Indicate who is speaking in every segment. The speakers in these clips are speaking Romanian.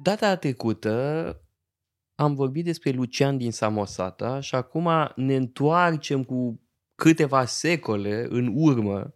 Speaker 1: Data trecută am vorbit despre Lucian din Samosata și acum ne întoarcem cu câteva secole în urmă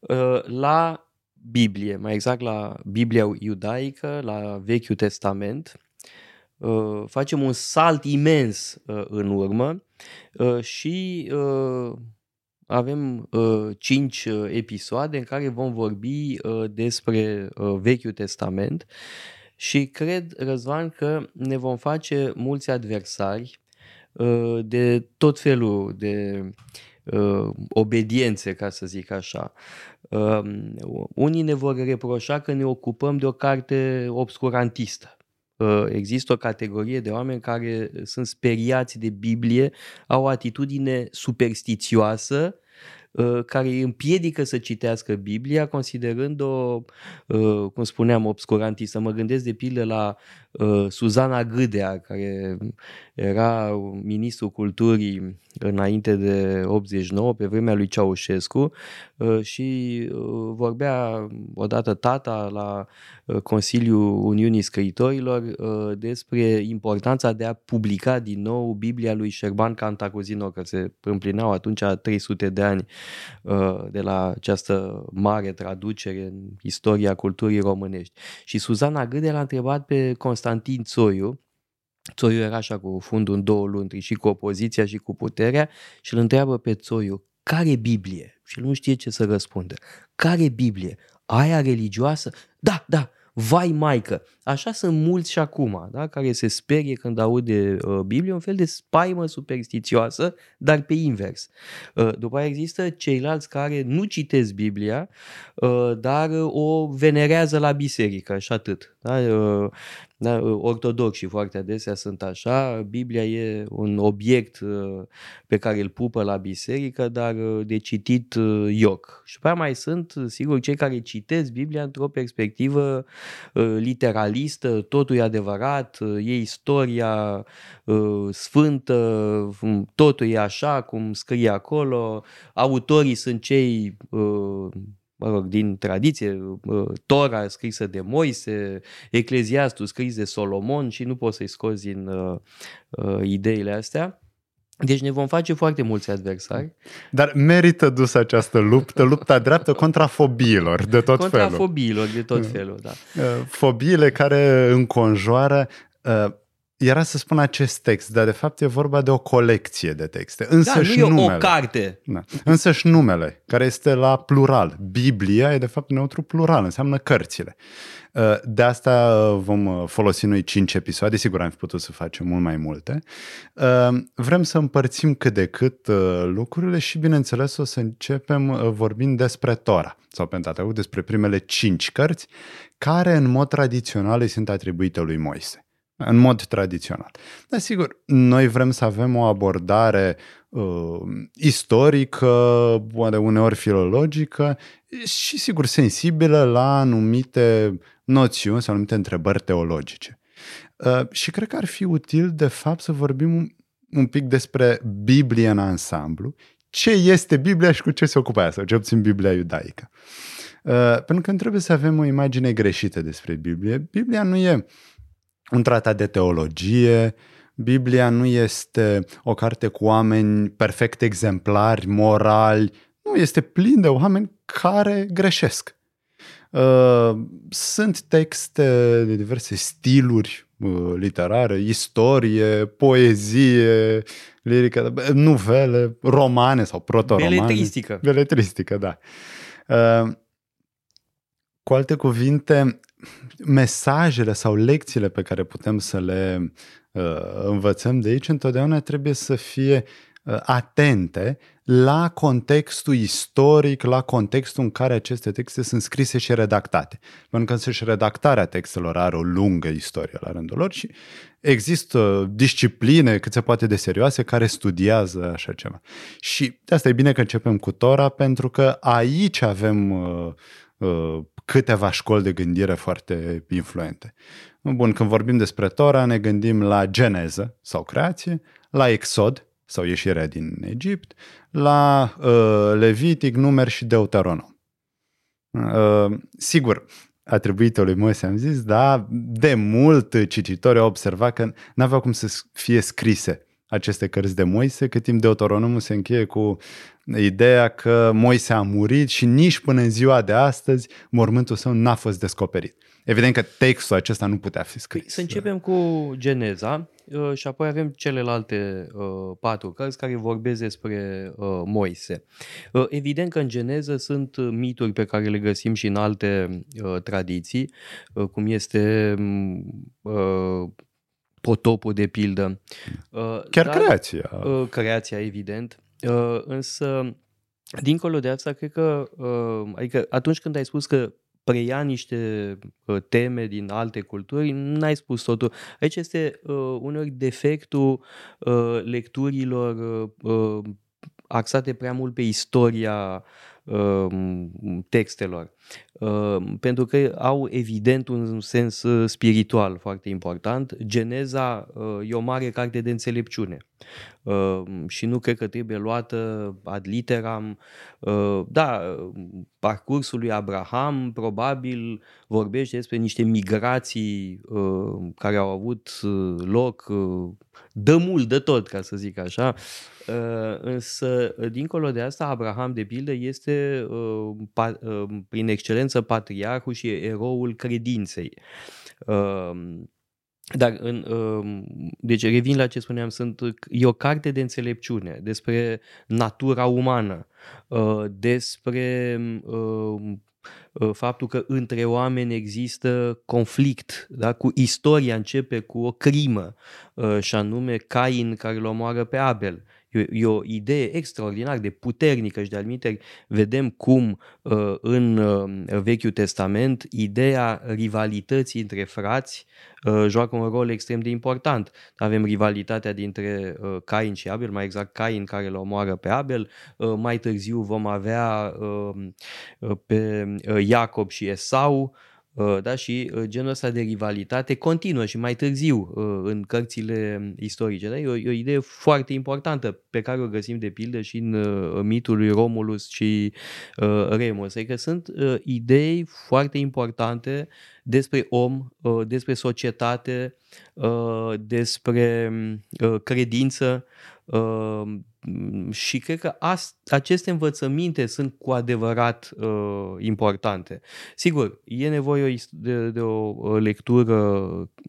Speaker 1: uh, la Biblie, mai exact la Biblia iudaică, la Vechiul Testament. Uh, facem un salt imens uh, în urmă și avem cinci episoade în care vom vorbi despre Vechiul Testament și cred, Răzvan, că ne vom face mulți adversari uh, de tot felul de uh, obediențe, ca să zic așa. Um, unii ne vor reproșa că ne ocupăm de o carte obscurantistă. Uh, există o categorie de oameni care sunt speriați de Biblie, au o atitudine superstițioasă Uh, care îi împiedică să citească Biblia, considerând-o, uh, cum spuneam, obscurantistă. Mă gândesc de pildă la uh, Suzana Gâdea, care era ministrul culturii înainte de 89, pe vremea lui Ceaușescu și vorbea odată tata la Consiliul Uniunii Scriitorilor despre importanța de a publica din nou Biblia lui Șerban Cantacuzino, că se împlineau atunci 300 de ani Uh, de la această mare traducere în istoria culturii românești. Și Suzana Gâde l-a întrebat pe Constantin Țoiu, Țoiu era așa cu fundul în două luni, și cu opoziția și cu puterea, și îl întreabă pe Țoiu, care Biblie? Și el nu știe ce să răspundă. Care Biblie? Aia religioasă? Da, da, vai maică. Așa sunt mulți și acum, da? care se sperie când aude uh, Biblie, un fel de spaimă superstițioasă, dar pe invers. Uh, după aia există ceilalți care nu citesc Biblia, uh, dar o venerează la biserică și atât. Da? Uh, da, ortodoxi foarte adesea sunt așa, Biblia e un obiect uh, pe care îl pupă la biserică, dar uh, de citit ioc. Și pe mai sunt, sigur, cei care citesc Biblia într-o perspectivă literalistă, totul e adevărat, e istoria sfântă, totul e așa cum scrie acolo, autorii sunt cei mă rog, din tradiție, Tora scrisă de Moise, Ecleziastul scris de Solomon și nu poți să-i scoți din uh, uh, ideile astea. Deci ne vom face foarte mulți adversari.
Speaker 2: Dar merită dus această luptă, lupta dreaptă contra fobiilor de tot
Speaker 1: contra
Speaker 2: felul.
Speaker 1: Contra fobiilor de tot mm. felul, da. Uh,
Speaker 2: fobiile care înconjoară uh, era să spun acest text, dar de fapt e vorba de o colecție de texte. Însă da,
Speaker 1: nu
Speaker 2: numele,
Speaker 1: e o carte.
Speaker 2: Da. Însă și numele, care este la plural. Biblia e de fapt neutru plural, înseamnă cărțile. Uh, de asta uh, vom uh, folosi noi cinci episoade, sigur am fi putut să facem mult mai multe. Vrem să împărțim cât de cât lucrurile și bineînțeles o să începem vorbind despre Tora sau Pentateuch, despre primele cinci cărți care în mod tradițional îi sunt atribuite lui Moise în mod tradițional. Dar sigur, noi vrem să avem o abordare uh, istorică, poate uneori filologică și sigur sensibilă la anumite noțiuni sau anumite întrebări teologice. Uh, și cred că ar fi util, de fapt, să vorbim un, un pic despre Biblie în ansamblu, ce este Biblia și cu ce se ocupă ea, sau ce puțin Biblia iudaică. Uh, pentru că trebuie să avem o imagine greșită despre Biblie. Biblia nu e un tratat de teologie, Biblia nu este o carte cu oameni perfect exemplari, morali, nu, este plin de oameni care greșesc. Uh, sunt texte de diverse stiluri uh, literare, istorie, poezie, lirică, nuvele, romane sau proto-romane.
Speaker 1: Beletristică.
Speaker 2: Beletristică, da. Uh, cu alte cuvinte, mesajele sau lecțiile pe care putem să le uh, învățăm de aici întotdeauna trebuie să fie uh, atente la contextul istoric, la contextul în care aceste texte sunt scrise și redactate. Pentru că și redactarea textelor are o lungă istorie la rândul lor și există discipline cât se poate de serioase care studiază așa ceva. Și de asta e bine că începem cu Tora, pentru că aici avem uh, uh, câteva școli de gândire foarte influente. Bun, când vorbim despre Tora, ne gândim la geneză sau creație, la exod sau ieșirea din Egipt, la uh, Levitic, Numer și Deuteronom. Uh, sigur, atribuite lui Moise, am zis, da, de mult cititorii au observat că n-aveau cum să fie scrise aceste cărți de Moise, cât timp Deuteronomul se încheie cu ideea că Moise a murit și nici până în ziua de astăzi mormântul său n-a fost descoperit. Evident că textul acesta nu putea fi scris.
Speaker 1: Să începem cu Geneza uh, și apoi avem celelalte uh, patru cărți care vorbesc despre uh, Moise. Evident că în Geneză sunt mituri pe care le găsim și în alte tradiții, cum este potopul de pildă.
Speaker 2: Chiar dar, creația.
Speaker 1: Creația, evident. Însă, dincolo de asta, cred că, adică atunci când ai spus că preia niște uh, teme din alte culturi, n-ai spus totul. Aici este uh, uneori defectul uh, lecturilor uh, uh axate prea mult pe istoria uh, textelor. Uh, pentru că au evident un sens uh, spiritual foarte important. Geneza uh, e o mare carte de înțelepciune și nu cred că trebuie luată ad literam. Da, parcursul lui Abraham probabil vorbește despre niște migrații care au avut loc dă mult de tot, ca să zic așa. Însă, dincolo de asta, Abraham, de pildă, este prin excelență patriarhul și eroul credinței. Dar, în, deci revin la ce spuneam, sunt, e o carte de înțelepciune despre natura umană, despre faptul că între oameni există conflict, da? cu istoria începe cu o crimă, și anume Cain care îl omoară pe Abel. E, e o idee extraordinar de puternică și de alminte vedem cum uh, în uh, Vechiul Testament ideea rivalității între frați uh, joacă un rol extrem de important. Avem rivalitatea dintre Cain și Abel, mai exact Cain care îl omoară pe Abel, mai târziu vom avea pe Iacob și Esau, Uh, da? și uh, genul ăsta de rivalitate continuă și mai târziu uh, în cărțile istorice. Da? E, o, e o idee foarte importantă pe care o găsim de pildă și în mitul lui Romulus și Remus. Adică sunt idei foarte importante despre om, despre societate, despre credință, Mm, și cred că ast- aceste învățăminte sunt cu adevărat uh, importante. Sigur, e nevoie de, de o lectură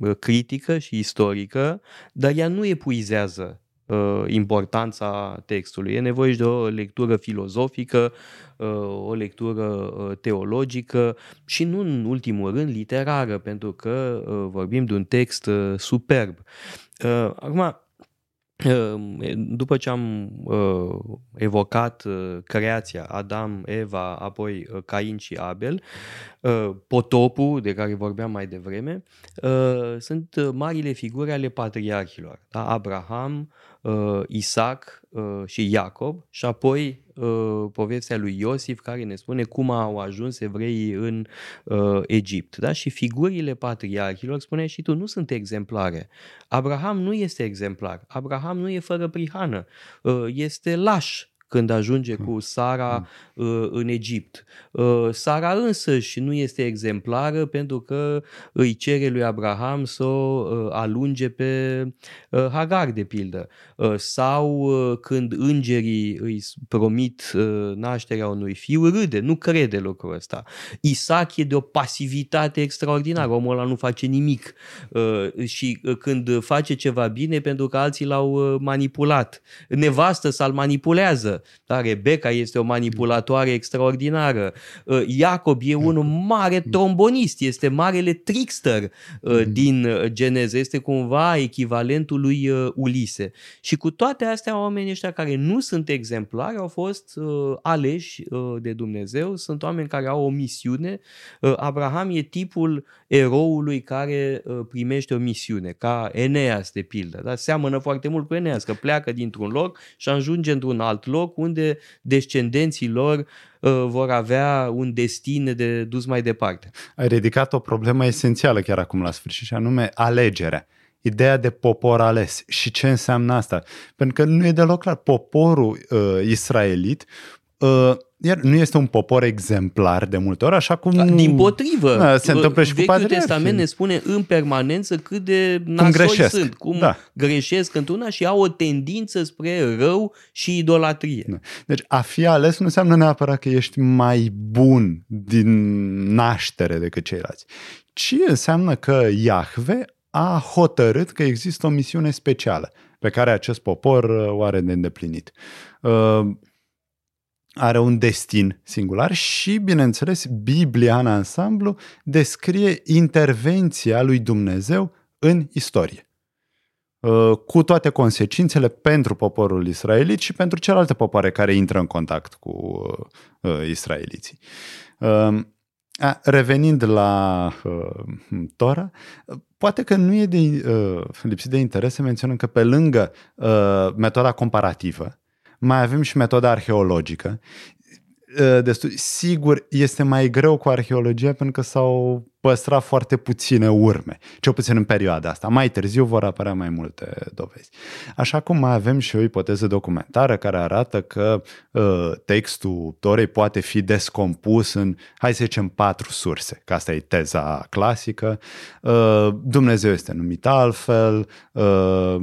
Speaker 1: uh, critică și istorică, dar ea nu epuizează uh, importanța textului. E nevoie și de o lectură filozofică, uh, o lectură uh, teologică și nu în ultimul rând literară, pentru că uh, vorbim de un text uh, superb. Uh, acum, Ehm, după ce am uh, evocat uh, creația, Adam, Eva, apoi uh, Cain și Abel, uh, potopul de care vorbeam mai devreme, uh, sunt marile figuri ale patriarhilor. Da? Abraham, uh, Isaac uh, și Iacob și apoi uh, povestea lui Iosif care ne spune cum au ajuns evreii în uh, Egipt. Da? Și figurile patriarhilor, spune și tu, nu sunt exemplare. Abraham nu este exemplar. Abraham nu e fără prihană. Uh, este laș când ajunge cu mm. Sara mm. uh, în Egipt. Uh, Sara însăși nu este exemplară pentru că îi cere lui Abraham să o uh, alunge pe uh, Hagar, de pildă. Uh, sau uh, când îngerii îi promit uh, nașterea unui fiu, râde, nu crede lucrul ăsta. Isaac e de o pasivitate extraordinară, omul ăla nu face nimic uh, și uh, când face ceva bine pentru că alții l-au uh, manipulat. Nevastă să-l manipulează da? Rebecca este o manipulatoare extraordinară. Uh, Iacob e un mare trombonist, este marele trickster uh, mm. din uh, Geneză, este cumva echivalentul lui Ulise. Și cu toate astea, oamenii ăștia care nu sunt exemplari au fost aleși de Dumnezeu, sunt oameni care au o misiune. Abraham e tipul eroului care primește o misiune, ca Eneas de pildă. Da? Seamănă foarte mult cu Eneas, că pleacă dintr-un loc și ajunge într-un alt loc unde descendenții lor uh, vor avea un destin de dus mai departe.
Speaker 2: Ai ridicat o problemă esențială chiar acum la sfârșit și anume alegerea. Ideea de popor ales și ce înseamnă asta. Pentru că nu e deloc clar. Poporul uh, israelit uh, iar nu este un popor exemplar de multe ori, așa cum...
Speaker 1: Da, din potrivă,
Speaker 2: da, se întâmplă și
Speaker 1: Vechiul
Speaker 2: cu
Speaker 1: Testament ne spune în permanență cât de nasoi
Speaker 2: greșesc.
Speaker 1: sunt, cum
Speaker 2: Da.
Speaker 1: greșesc într-una și au o tendință spre rău și idolatrie.
Speaker 2: Da. Deci a fi ales nu înseamnă neapărat că ești mai bun din naștere decât ceilalți, ci înseamnă că Iahve a hotărât că există o misiune specială pe care acest popor uh, o are de îndeplinit. Uh, Are un destin singular și, bineînțeles, Biblia în ansamblu descrie intervenția lui Dumnezeu în istorie uh, cu toate consecințele pentru poporul israelit și pentru celelalte popoare care intră în contact cu uh, israeliții. Uh, a, revenind la uh, Tora, poate că nu e de, uh, lipsit de interes să menționăm că pe lângă uh, metoda comparativă, mai avem și metoda arheologică. Uh, Destul, sigur, este mai greu cu arheologia pentru că s-au păstrat foarte puține urme, cel puțin în perioada asta. Mai târziu vor apărea mai multe dovezi. Așa cum mai avem și o ipoteză documentară care arată că uh, textul Torei poate fi descompus în, hai să zicem, patru surse, că asta e teza clasică. Uh, Dumnezeu este numit altfel, uh,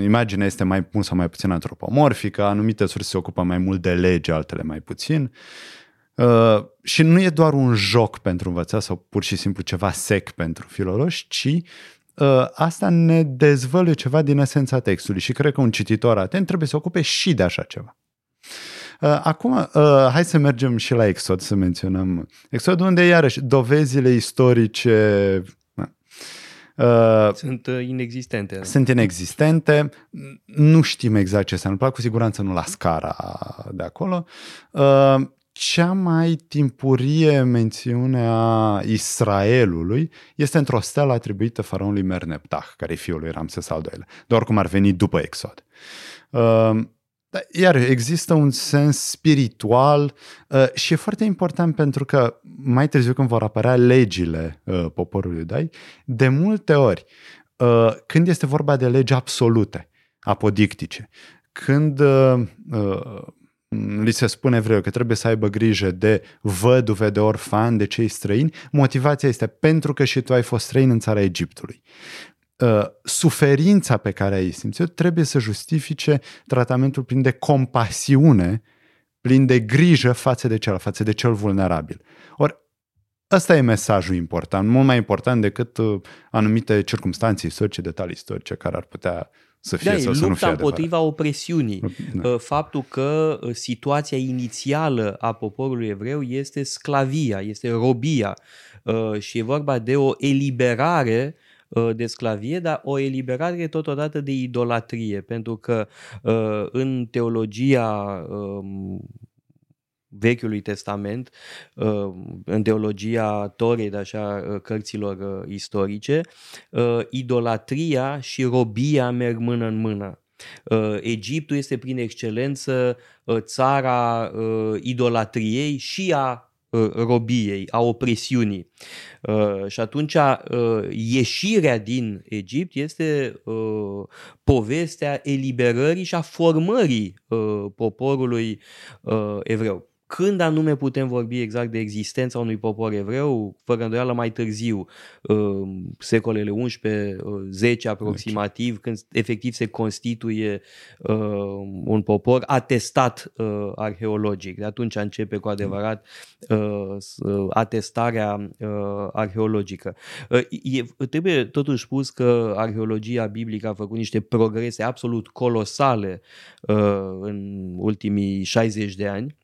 Speaker 2: imaginea este mai mult sau mai puțin antropomorfică, anumite surse se ocupă mai mult de lege, altele mai puțin. Uh, și nu e doar un joc pentru învățat sau pur și simplu ceva sec pentru filologi, ci uh, asta ne dezvăluie ceva din esența textului și cred că un cititor atent trebuie să ocupe și de așa ceva. Uh, acum, uh, hai să mergem și la Exod, să menționăm Exod, unde iarăși dovezile istorice
Speaker 1: Uh, sunt uh, inexistente.
Speaker 2: Sunt inexistente, nu știm exact ce s-a întâmplat, cu siguranță nu la scara de acolo. Uh, cea mai timpurie mențiune a Israelului este într-o stelă atribuită faraonului Merneptah, care e fiul lui Ramses al II-lea, doar cum ar veni după Exod. Uh, iar există un sens spiritual uh, și e foarte important pentru că mai târziu când vor apărea legile uh, poporului iudai, de multe ori, uh, când este vorba de legi absolute, apodictice, când uh, uh, li se spune vreo că trebuie să aibă grijă de văduve, de orfani, de cei străini, motivația este pentru că și tu ai fost străin în țara Egiptului. Uh, suferința pe care ai simțit trebuie să justifice tratamentul plin de compasiune, plin de grijă față de cel, față de cel vulnerabil. Ori Ăsta e mesajul important, mult mai important decât uh, anumite circunstanțe istorice, detalii istorice care ar putea să fie
Speaker 1: da,
Speaker 2: sau să nu fie
Speaker 1: împotriva
Speaker 2: adevărat.
Speaker 1: opresiunii.
Speaker 2: Da.
Speaker 1: Faptul că uh, situația inițială a poporului evreu este sclavia, este robia uh, și e vorba de o eliberare de sclavie, dar o eliberare totodată de idolatrie, pentru că în teologia um, Vechiului Testament, în teologia Torei, de așa, cărților istorice, idolatria și robia merg mână în mână. Egiptul este prin excelență țara idolatriei și a robiei, a opresiunii. Și atunci ieșirea din Egipt este povestea eliberării și a formării poporului evreu. Când anume putem vorbi exact de existența unui popor evreu? Fără îndoială mai târziu, secolele 11-10 aproximativ, când efectiv se constituie un popor atestat arheologic. De atunci începe cu adevărat atestarea arheologică. E, trebuie totuși spus că arheologia biblică a făcut niște progrese absolut colosale în ultimii 60 de ani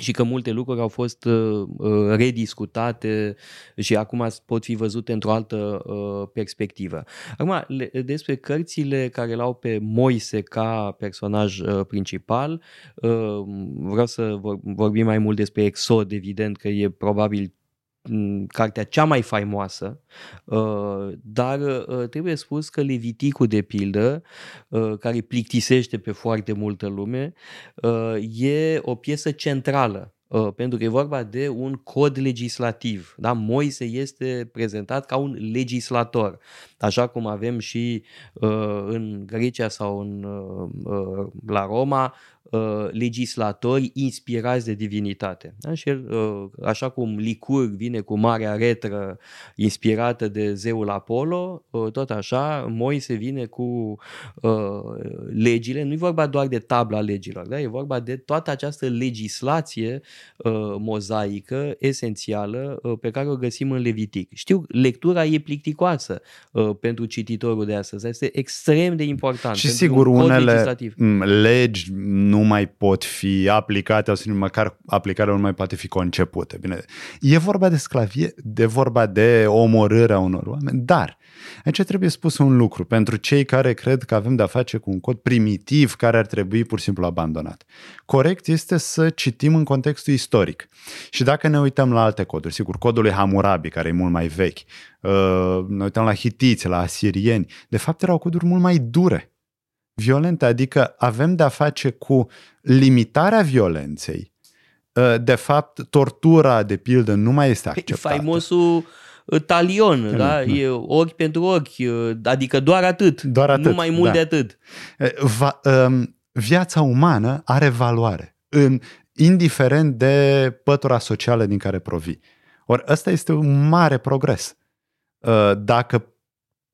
Speaker 1: și că multe lucruri au fost uh, rediscutate și acum pot fi văzute într-o altă uh, perspectivă. Acum, le, despre cărțile care l-au pe Moise ca personaj uh, principal, uh, vreau să vor, vorbim mai mult despre Exod, evident că e probabil cartea cea mai faimoasă, dar trebuie spus că Leviticul, de pildă, care plictisește pe foarte multă lume, e o piesă centrală Uh, pentru că e vorba de un cod legislativ. Da? Moise este prezentat ca un legislator, așa cum avem și uh, în Grecia sau în, uh, uh la Roma Uh, legislatori inspirați de divinitate. Da? Și el, uh, așa cum Licur vine cu marea retră inspirată de zeul Apollo, uh, tot așa Moise vine cu legile. Nu e vorba doar de tabla legilor, da? e vorba de toată această legislație mozaică esențială pe care o găsim în Levitic. Știu, lectura e plicticoasă pentru cititorul de astăzi. Este extrem de important.
Speaker 2: Și sigur, un unele legislativ. legi nu mai pot fi aplicate sau măcar aplicarea nu mai poate fi concepută. Bine, e vorba de sclavie, de vorba de omorârea unor oameni, dar aici trebuie spus un lucru pentru cei care cred că avem de-a face cu un cod primitiv care ar trebui pur și simplu abandonat. Corect este să citim în contextul istoric. Și dacă ne uităm la alte coduri, sigur, codul lui Hammurabi, care e mult mai vechi, uh, ne uităm la hitiți, la asirieni, de fapt erau coduri mult mai dure violente, adică avem de-a face cu limitarea violenței. Ă, de fapt, tortura, de pildă, nu mai este păi, acceptată.
Speaker 1: Faimosul ă, talion, nu, da? Nu. E ochi pentru ochi, ă, adică doar atât, doar atât nu mai mult da. de atât.
Speaker 2: Va, um, viața umană are valoare, în, indiferent de pătura socială din care provii. Ori ăsta este un mare progres. Dacă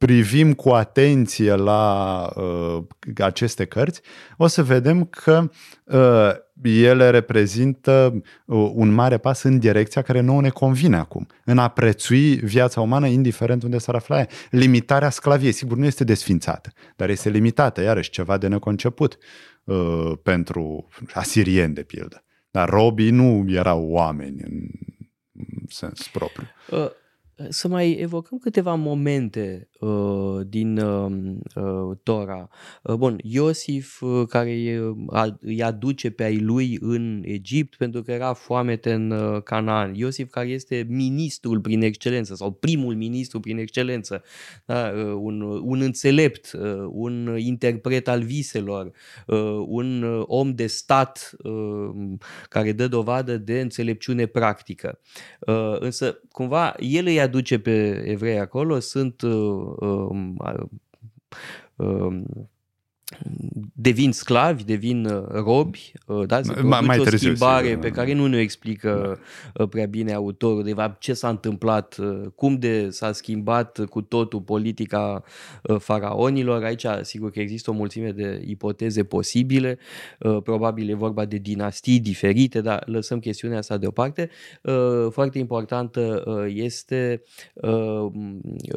Speaker 2: privim cu atenție la uh, aceste cărți, o să vedem că uh, ele reprezintă uh, un mare pas în direcția care nouă ne convine acum, în a prețui viața umană indiferent unde s-ar afla ea. Limitarea sclaviei, sigur, nu este desfințată, dar este limitată, iarăși ceva de neconceput uh, pentru asirieni, de pildă. Dar robii nu erau oameni în sens propriu. Uh
Speaker 1: să mai evocăm câteva momente uh, din uh, uh, Tora. Uh, bun, Iosif uh, care uh, îi aduce pe ai lui în Egipt pentru că era foamete în uh, Canaan. Iosif care este ministrul prin excelență sau primul ministru prin excelență. Da? Uh, un, un înțelept, uh, un interpret al viselor, uh, un uh, om de stat uh, care dă dovadă de înțelepciune practică. Uh, însă, cumva, el îi aduce pe evrei acolo, sunt uh, um, uh, uh, devin sclavi, devin uh, robi, uh, da? se mai, mai o târziu, schimbare sigur. pe care nu ne explică da. prea bine autorul, de fapt ce s-a întâmplat, cum de s-a schimbat cu totul politica faraonilor. Aici, sigur că există o mulțime de ipoteze posibile, probabil e vorba de dinastii diferite, dar lăsăm chestiunea asta deoparte. Foarte importantă este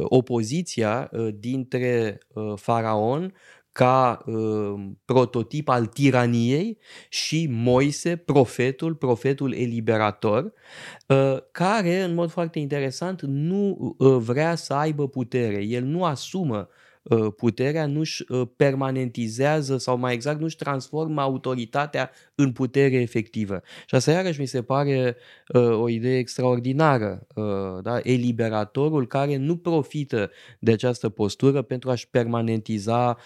Speaker 1: opoziția dintre faraon ca uh, prototip al tiraniei și Moise, profetul, profetul eliberator, uh, care, în mod foarte interesant, nu uh, vrea să aibă putere. El nu asumă Uh, puterea nu-și uh, permanentizează sau mai exact nu-și transformă autoritatea în putere efectivă. Și asta iarăși mi se pare uh, o idee extraordinară. Da? Eliberatorul care nu profită de această postură pentru a-și permanentiza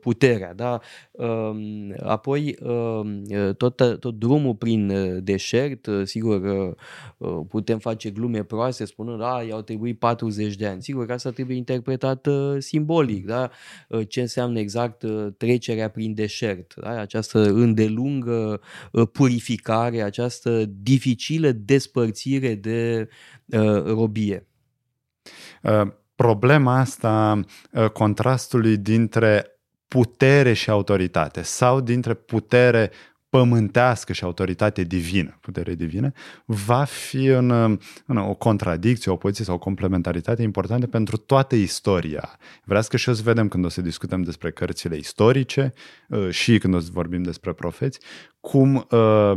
Speaker 1: puterea. Da? Um, apoi um, tot, tot drumul prin deșert, sigur putem face glume proaste spunând a, i-au trebuit 40 de ani. Sigur că asta trebuie interpretat simbolic simbolic, da? Ă, ce înseamnă exact ă, trecerea prin deșert, da? această îndelungă ă, purificare, această dificilă despărțire de uh, robie.
Speaker 2: Problema asta contrastului dintre putere și autoritate sau dintre putere pământească și autoritate divină, putere divină, va fi în, în o contradicție, o opoziție sau o complementaritate importantă pentru toată istoria. Vreau că și o să vedem când o să discutăm despre cărțile istorice uh, și când o să vorbim despre profeți, cum uh,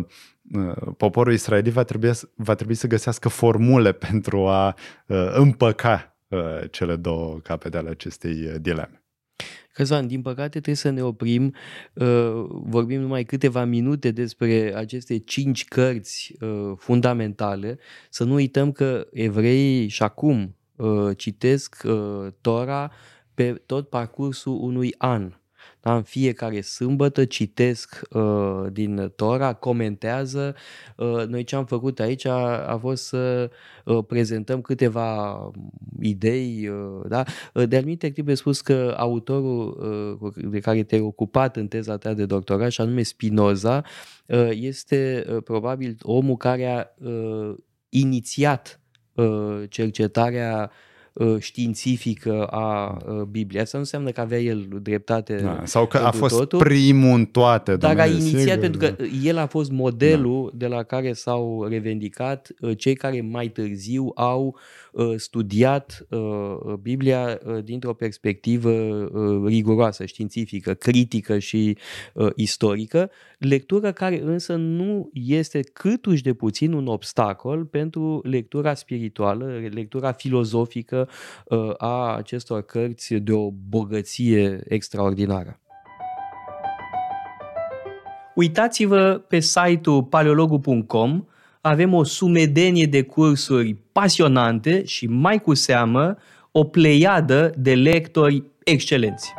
Speaker 2: uh, poporul israelit va trebui, va trebui să găsească formule pentru a împăca cele două capete ale acestei dileme.
Speaker 1: Căzan, din păcate trebuie să ne oprim. Uh, vorbim numai câteva minute despre aceste cinci cărți uh, fundamentale. Să nu uităm că evreii și acum uh, citesc Tora pe tot parcursul unui an. Da? În fiecare sâmbătă citesc uh, din Tora, comentează. Uh, noi ce am făcut aici a, a fost să uh, prezentăm câteva idei. Uh, da? Uh, de anumite trebuie spus că autorul uh, de care te-ai ocupat în teza ta de doctorat, și anume Spinoza, uh, este uh, probabil omul care a uh, inițiat uh, cercetarea Uh, științifică a uh, Bibliei. Asta nu înseamnă că avea el dreptate da,
Speaker 2: Sau că a fost totul, primul în toate.
Speaker 1: Dar a inițiat sigur, pentru că da. el a fost modelul da. de la care s-au revendicat uh, cei care mai târziu au studiat Biblia dintr-o perspectivă riguroasă, științifică, critică și istorică, lectură care însă nu este câtuși de puțin un obstacol pentru lectura spirituală, lectura filozofică Uh, a acestor cărți de o bogăție extraordinară. Uitați-vă pe site-ul paleologu.com, avem o sumedenie de cursuri pasionante și mai cu seamă o pleiadă de lectori excelenți.